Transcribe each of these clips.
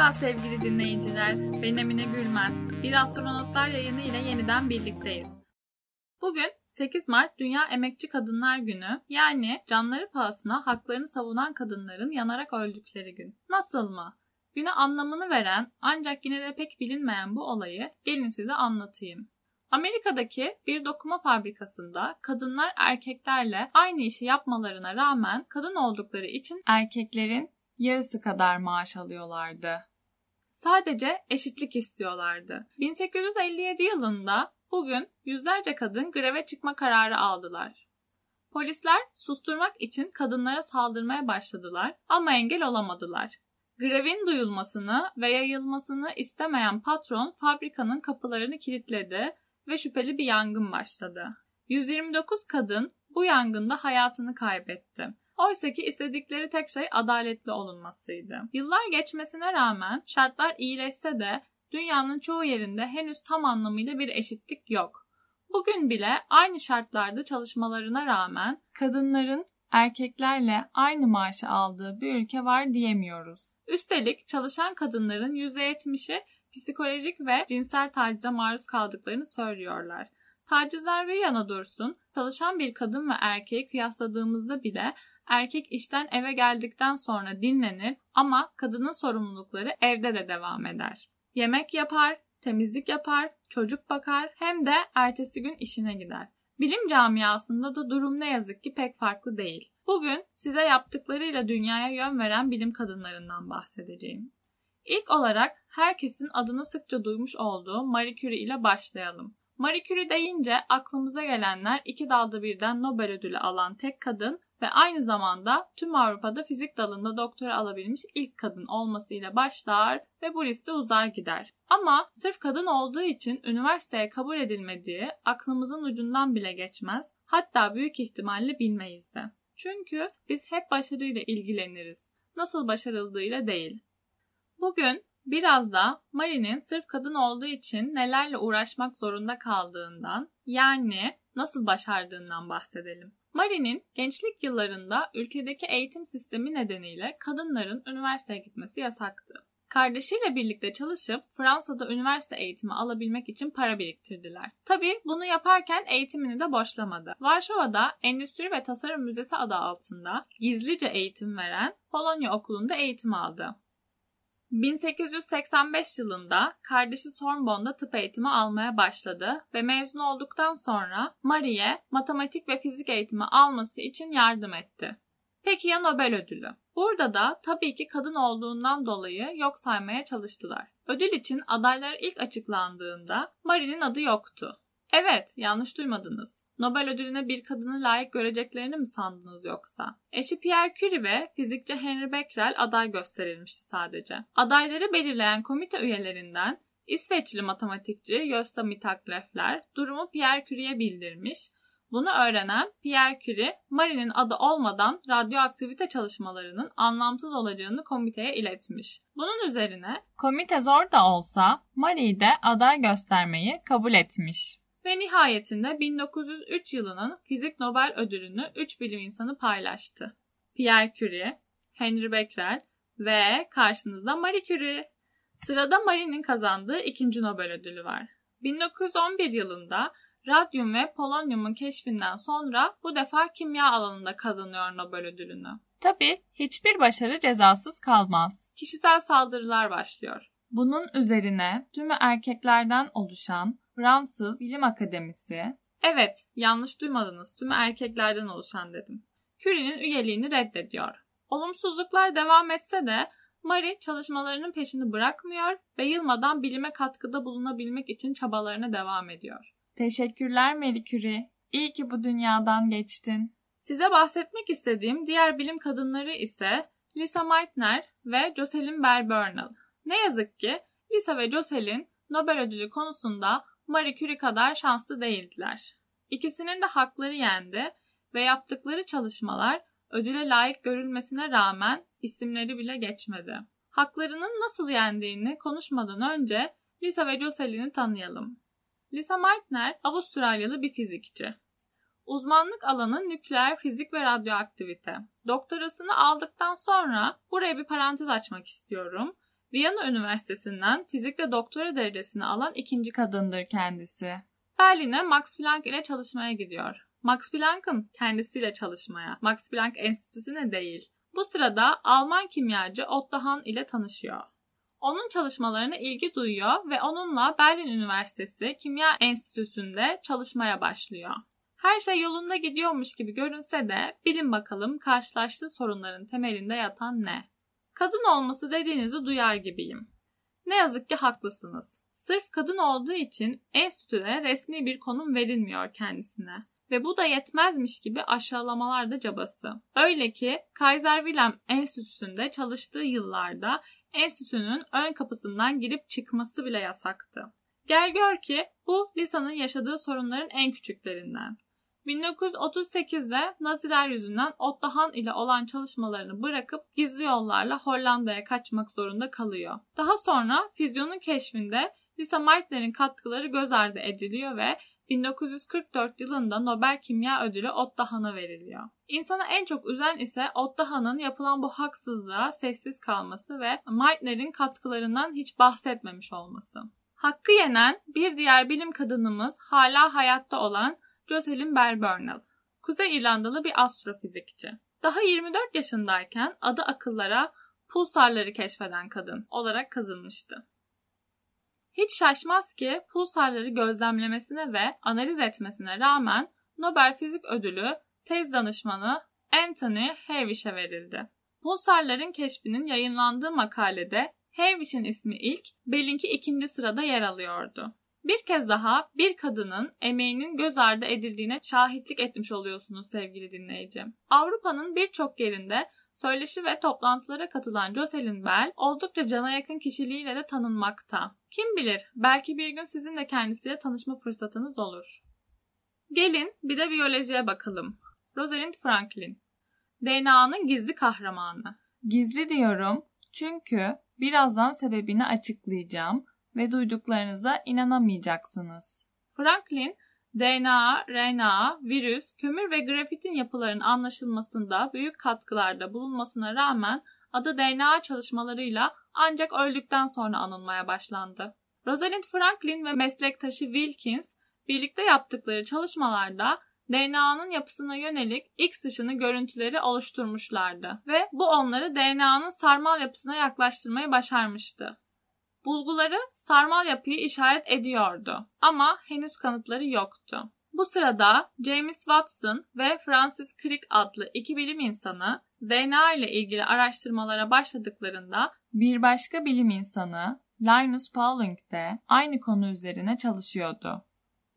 Merhaba sevgili dinleyiciler. Ben Emine Gülmez. Bir Astronotlar yayını ile yeniden birlikteyiz. Bugün 8 Mart Dünya Emekçi Kadınlar Günü yani canları pahasına haklarını savunan kadınların yanarak öldükleri gün. Nasıl mı? Güne anlamını veren ancak yine de pek bilinmeyen bu olayı gelin size anlatayım. Amerika'daki bir dokuma fabrikasında kadınlar erkeklerle aynı işi yapmalarına rağmen kadın oldukları için erkeklerin yarısı kadar maaş alıyorlardı. Sadece eşitlik istiyorlardı. 1857 yılında bugün yüzlerce kadın greve çıkma kararı aldılar. Polisler susturmak için kadınlara saldırmaya başladılar ama engel olamadılar. Grevin duyulmasını ve yayılmasını istemeyen patron fabrikanın kapılarını kilitledi ve şüpheli bir yangın başladı. 129 kadın bu yangında hayatını kaybetti. Oysa ki istedikleri tek şey adaletli olunmasıydı. Yıllar geçmesine rağmen şartlar iyileşse de dünyanın çoğu yerinde henüz tam anlamıyla bir eşitlik yok. Bugün bile aynı şartlarda çalışmalarına rağmen kadınların erkeklerle aynı maaşı aldığı bir ülke var diyemiyoruz. Üstelik çalışan kadınların %70'i psikolojik ve cinsel tacize maruz kaldıklarını söylüyorlar. Tacizler ve yana dursun, çalışan bir kadın ve erkeği kıyasladığımızda bile erkek işten eve geldikten sonra dinlenir ama kadının sorumlulukları evde de devam eder. Yemek yapar, temizlik yapar, çocuk bakar hem de ertesi gün işine gider. Bilim camiasında da durum ne yazık ki pek farklı değil. Bugün size yaptıklarıyla dünyaya yön veren bilim kadınlarından bahsedeceğim. İlk olarak herkesin adını sıkça duymuş olduğu Marie Curie ile başlayalım. Marie Curie deyince aklımıza gelenler iki dalda birden Nobel ödülü alan tek kadın ve aynı zamanda tüm Avrupa'da fizik dalında doktora alabilmiş ilk kadın olmasıyla başlar ve bu liste uzar gider. Ama sırf kadın olduğu için üniversiteye kabul edilmediği aklımızın ucundan bile geçmez, hatta büyük ihtimalle bilmeyiz de. Çünkü biz hep başarıyla ilgileniriz. Nasıl başarıldığıyla değil. Bugün biraz da Marie'nin sırf kadın olduğu için nelerle uğraşmak zorunda kaldığından, yani nasıl başardığından bahsedelim. Marie'nin gençlik yıllarında ülkedeki eğitim sistemi nedeniyle kadınların üniversiteye gitmesi yasaktı. Kardeşiyle birlikte çalışıp Fransa'da üniversite eğitimi alabilmek için para biriktirdiler. Tabi bunu yaparken eğitimini de boşlamadı. Varşova'da Endüstri ve Tasarım Müzesi adı altında gizlice eğitim veren Polonya Okulu'nda eğitim aldı. 1885 yılında kardeşi Sorbonne'da tıp eğitimi almaya başladı ve mezun olduktan sonra Marie'ye matematik ve fizik eğitimi alması için yardım etti. Peki ya Nobel ödülü? Burada da tabii ki kadın olduğundan dolayı yok saymaya çalıştılar. Ödül için adaylar ilk açıklandığında Marie'nin adı yoktu. Evet, yanlış duymadınız. Nobel ödülüne bir kadını layık göreceklerini mi sandınız yoksa? Eşi Pierre Curie ve fizikçi Henry Becquerel aday gösterilmişti sadece. Adayları belirleyen komite üyelerinden İsveçli matematikçi Gösta Mittag-Leffler durumu Pierre Curie'ye bildirmiş. Bunu öğrenen Pierre Curie, Marie'nin adı olmadan radyoaktivite çalışmalarının anlamsız olacağını komiteye iletmiş. Bunun üzerine komite zor da olsa Marie'yi de aday göstermeyi kabul etmiş. Ve nihayetinde 1903 yılının Fizik Nobel ödülünü 3 bilim insanı paylaştı. Pierre Curie, Henry Becquerel ve karşınızda Marie Curie. Sırada Marie'nin kazandığı ikinci Nobel ödülü var. 1911 yılında radyum ve polonyumun keşfinden sonra bu defa kimya alanında kazanıyor Nobel ödülünü. Tabi hiçbir başarı cezasız kalmaz. Kişisel saldırılar başlıyor. Bunun üzerine tümü erkeklerden oluşan Fransız Bilim Akademisi, evet yanlış duymadınız tümü erkeklerden oluşan dedim. Curie'nin üyeliğini reddediyor. Olumsuzluklar devam etse de Marie çalışmalarının peşini bırakmıyor ve yılmadan bilime katkıda bulunabilmek için çabalarına devam ediyor. Teşekkürler Marie Curie. İyi ki bu dünyadan geçtin. Size bahsetmek istediğim diğer bilim kadınları ise Lisa Meitner ve Jocelyn Bell Burnell. Ne yazık ki Lisa ve Jocelyn Nobel ödülü konusunda Marie Curie kadar şanslı değildiler. İkisinin de hakları yendi ve yaptıkları çalışmalar ödüle layık görülmesine rağmen isimleri bile geçmedi. Haklarının nasıl yendiğini konuşmadan önce Lisa ve Jocelyn'i tanıyalım. Lisa Meitner Avustralyalı bir fizikçi. Uzmanlık alanı nükleer fizik ve radyoaktivite. Doktorasını aldıktan sonra buraya bir parantez açmak istiyorum. Viyana Üniversitesi'nden fizikte doktora derecesini alan ikinci kadındır kendisi. Berlin'e Max Planck ile çalışmaya gidiyor. Max Planck'ın kendisiyle çalışmaya, Max Planck Enstitüsü'ne değil. Bu sırada Alman kimyacı Otto Hahn ile tanışıyor. Onun çalışmalarına ilgi duyuyor ve onunla Berlin Üniversitesi Kimya Enstitüsü'nde çalışmaya başlıyor. Her şey yolunda gidiyormuş gibi görünse de bilin bakalım karşılaştığı sorunların temelinde yatan ne? Kadın olması dediğinizi duyar gibiyim. Ne yazık ki haklısınız. Sırf kadın olduğu için enstitüde resmi bir konum verilmiyor kendisine. Ve bu da yetmezmiş gibi aşağılamalar da cabası. Öyle ki Kaiser Wilhelm Enstitüsü'nde çalıştığı yıllarda enstitünün ön kapısından girip çıkması bile yasaktı. Gel gör ki bu Lisa'nın yaşadığı sorunların en küçüklerinden. 1938'de Naziler yüzünden Otto Hahn ile olan çalışmalarını bırakıp gizli yollarla Hollanda'ya kaçmak zorunda kalıyor. Daha sonra füzyonun keşfinde Lisa Meitner'in katkıları göz ardı ediliyor ve 1944 yılında Nobel Kimya Ödülü Otto Hahn'a veriliyor. İnsana en çok üzen ise Otto Hahn'ın yapılan bu haksızlığa sessiz kalması ve Meitner'in katkılarından hiç bahsetmemiş olması. Hakkı yenen bir diğer bilim kadınımız hala hayatta olan Jocelyn Bell Burnell. Kuzey İrlandalı bir astrofizikçi. Daha 24 yaşındayken adı akıllara pulsarları keşfeden kadın olarak kazınmıştı. Hiç şaşmaz ki pulsarları gözlemlemesine ve analiz etmesine rağmen Nobel Fizik Ödülü tez danışmanı Anthony Hewish'e verildi. Pulsarların keşfinin yayınlandığı makalede Hewish'in ismi ilk, Bell'inki ikinci sırada yer alıyordu. Bir kez daha bir kadının emeğinin göz ardı edildiğine şahitlik etmiş oluyorsunuz sevgili dinleyici. Avrupa'nın birçok yerinde söyleşi ve toplantılara katılan Jocelyn Bell oldukça cana yakın kişiliğiyle de tanınmakta. Kim bilir belki bir gün sizin de kendisiyle tanışma fırsatınız olur. Gelin bir de biyolojiye bakalım. Rosalind Franklin DNA'nın gizli kahramanı. Gizli diyorum çünkü birazdan sebebini açıklayacağım ve duyduklarınıza inanamayacaksınız. Franklin, DNA, RNA, virüs, kömür ve grafitin yapılarının anlaşılmasında büyük katkılarda bulunmasına rağmen adı DNA çalışmalarıyla ancak öldükten sonra anılmaya başlandı. Rosalind Franklin ve meslektaşı Wilkins birlikte yaptıkları çalışmalarda DNA'nın yapısına yönelik X ışını görüntüleri oluşturmuşlardı ve bu onları DNA'nın sarmal yapısına yaklaştırmayı başarmıştı. Bulguları sarmal yapıyı işaret ediyordu ama henüz kanıtları yoktu. Bu sırada James Watson ve Francis Crick adlı iki bilim insanı DNA ile ilgili araştırmalara başladıklarında bir başka bilim insanı Linus Pauling de aynı konu üzerine çalışıyordu.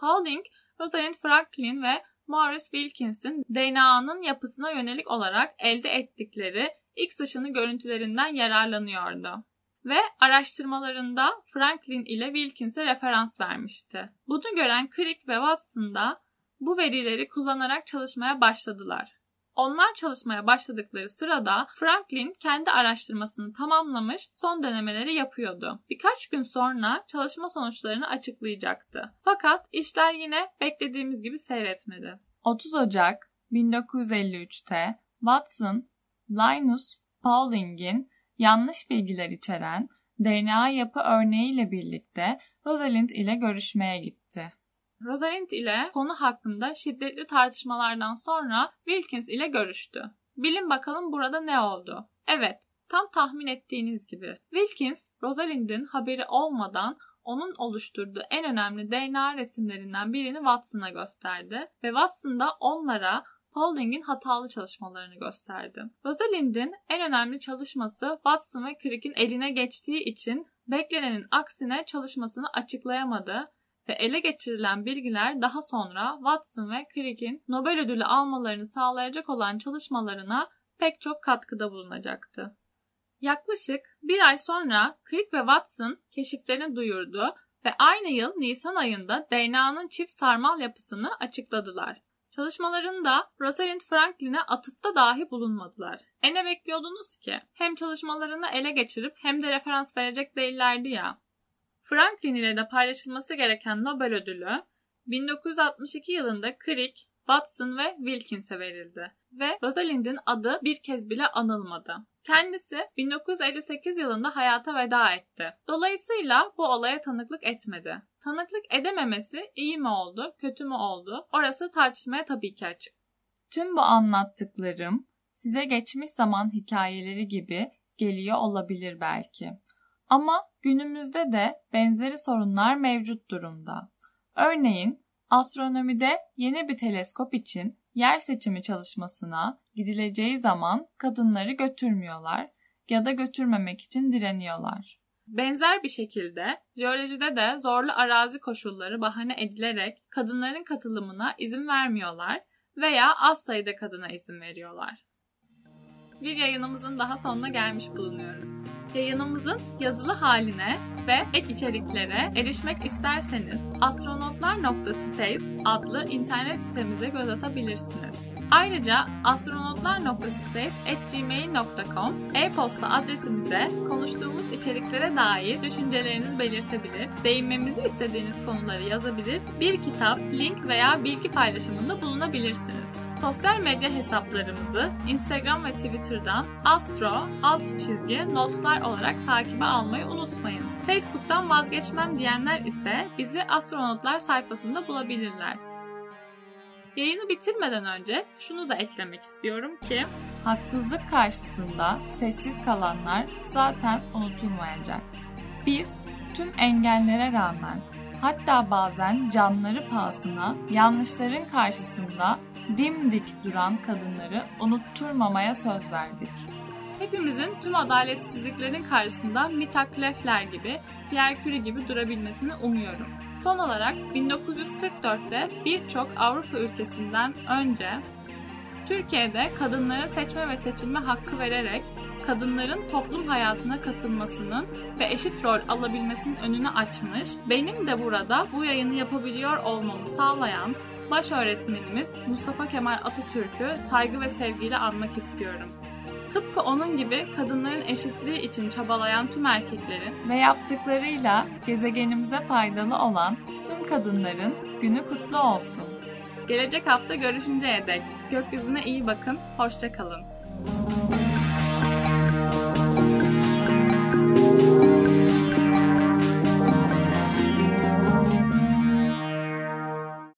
Pauling, Rosalind Franklin ve Maurice Wilkins'in DNA'nın yapısına yönelik olarak elde ettikleri X ışını görüntülerinden yararlanıyordu ve araştırmalarında Franklin ile Wilkins'e referans vermişti. Bunu gören Crick ve Watson da bu verileri kullanarak çalışmaya başladılar. Onlar çalışmaya başladıkları sırada Franklin kendi araştırmasını tamamlamış, son denemeleri yapıyordu. Birkaç gün sonra çalışma sonuçlarını açıklayacaktı. Fakat işler yine beklediğimiz gibi seyretmedi. 30 Ocak 1953'te Watson, Linus Pauling'in yanlış bilgiler içeren DNA yapı örneğiyle birlikte Rosalind ile görüşmeye gitti. Rosalind ile konu hakkında şiddetli tartışmalardan sonra Wilkins ile görüştü. Bilin bakalım burada ne oldu? Evet, tam tahmin ettiğiniz gibi. Wilkins, Rosalind'in haberi olmadan onun oluşturduğu en önemli DNA resimlerinden birini Watson'a gösterdi ve Watson da onlara Pauling'in hatalı çalışmalarını gösterdi. Rosalind'in en önemli çalışması Watson ve Crick'in eline geçtiği için beklenenin aksine çalışmasını açıklayamadı ve ele geçirilen bilgiler daha sonra Watson ve Crick'in Nobel ödülü almalarını sağlayacak olan çalışmalarına pek çok katkıda bulunacaktı. Yaklaşık bir ay sonra Crick ve Watson keşiflerini duyurdu ve aynı yıl Nisan ayında DNA'nın çift sarmal yapısını açıkladılar. Çalışmalarında Rosalind Franklin'e atıfta dahi bulunmadılar. E ne bekliyordunuz ki? Hem çalışmalarını ele geçirip hem de referans verecek değillerdi ya. Franklin ile de paylaşılması gereken Nobel ödülü 1962 yılında Crick, Watson ve Wilkins'e verildi ve Rosalind'in adı bir kez bile anılmadı. Kendisi 1958 yılında hayata veda etti. Dolayısıyla bu olaya tanıklık etmedi. Tanıklık edememesi iyi mi oldu, kötü mü oldu? Orası tartışmaya tabii ki açık. Tüm bu anlattıklarım size geçmiş zaman hikayeleri gibi geliyor olabilir belki. Ama günümüzde de benzeri sorunlar mevcut durumda. Örneğin astronomide yeni bir teleskop için yer seçimi çalışmasına gidileceği zaman kadınları götürmüyorlar ya da götürmemek için direniyorlar. Benzer bir şekilde jeolojide de zorlu arazi koşulları bahane edilerek kadınların katılımına izin vermiyorlar veya az sayıda kadına izin veriyorlar. Bir yayınımızın daha sonuna gelmiş bulunuyoruz. Yayınımızın yazılı haline ve ek içeriklere erişmek isterseniz astronotlar.space adlı internet sitemize göz atabilirsiniz. Ayrıca astronotlar.space.gmail.com e-posta adresimize konuştuğumuz içeriklere dair düşüncelerinizi belirtebilir, değinmemizi istediğiniz konuları yazabilir, bir kitap, link veya bilgi paylaşımında bulunabilirsiniz. Sosyal medya hesaplarımızı Instagram ve Twitter'dan astro alt çizgi notlar olarak takibe almayı unutmayın. Facebook'tan vazgeçmem diyenler ise bizi astronotlar sayfasında bulabilirler. Yayını bitirmeden önce şunu da eklemek istiyorum ki haksızlık karşısında sessiz kalanlar zaten unutulmayacak. Biz tüm engellere rağmen hatta bazen canları pahasına yanlışların karşısında dimdik duran kadınları unutturmamaya söz verdik. Hepimizin tüm adaletsizliklerin karşısında Mitak Leffler gibi, Pierre Curie gibi durabilmesini umuyorum. Son olarak 1944'te birçok Avrupa ülkesinden önce Türkiye'de kadınlara seçme ve seçilme hakkı vererek kadınların toplum hayatına katılmasının ve eşit rol alabilmesinin önünü açmış, benim de burada bu yayını yapabiliyor olmamı sağlayan baş öğretmenimiz Mustafa Kemal Atatürk'ü saygı ve sevgiyle anmak istiyorum. Tıpkı onun gibi kadınların eşitliği için çabalayan tüm erkeklerin ve yaptıklarıyla gezegenimize faydalı olan tüm kadınların günü kutlu olsun. Gelecek hafta görüşünceye dek gökyüzüne iyi bakın, hoşçakalın.